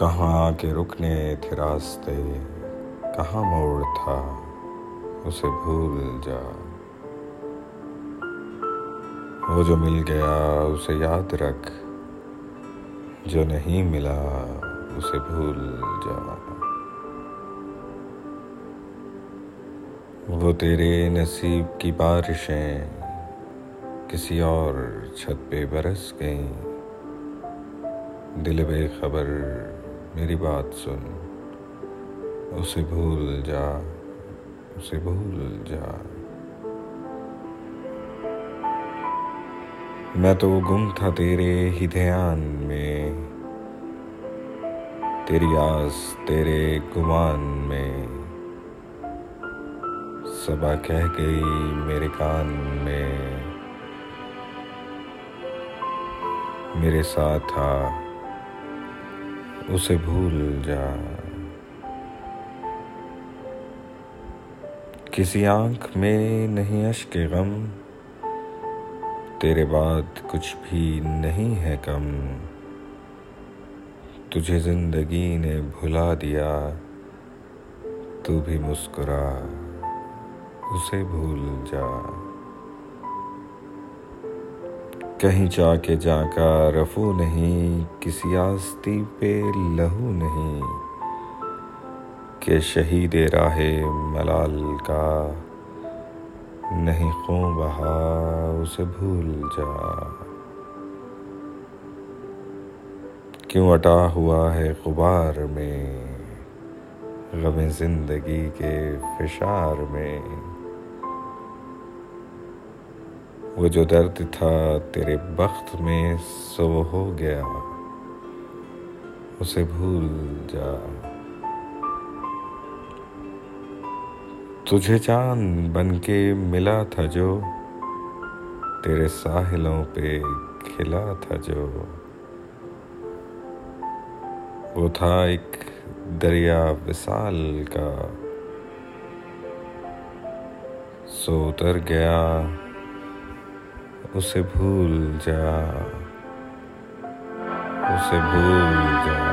کہاں کے رکنے تھے راستے؟ کہاں موڑ تھا؟ اسے بھول جا۔ وہ جو مل گیا، اسے یاد رکھ۔ جو نہیں ملا، اسے بھول جا۔ وہ تیرے نصیب کی بارشیں کسی اور چھت پہ برس گئیں۔ دل بے خبر میری بات سن۔ اسے بھول جا، اسے بھول جا۔ میں تو گم تھا تیرے ہی دھیان میں۔ تیری آس تیرے گمان میں۔ صبا کہہ گئی میرے کان میں۔ میرے ساتھ تھا اسے بھول جا۔ کسی آنکھ میں نہیں اشک غم، تیرے بعد کچھ بھی نہیں ہے کم۔ تجھے زندگی نے بھلا دیا، تو بھی مسکرا، اسے بھول جا۔ کہیں جا کے جا کا رفو نہیں، کسی آستی پہ لہو نہیں، کہ شہید راہ ملال کا نہیں خوں بہا، اسے بھول جا۔ کیوں اٹا ہوا ہے غبار میں، غم زندگی کے فشار میں؟ وہ جو درد تھا تیرے بخت میں سو ہو گیا، اسے بھول جا۔ تجھے چاند بن کے ملا تھا جو، تیرے ساحلوں پہ کھلا تھا جو۔ وہ تھا ایک دریا وصال کا۔ سو اتر گیا۔ اسے بھول جا اسے بھول جا۔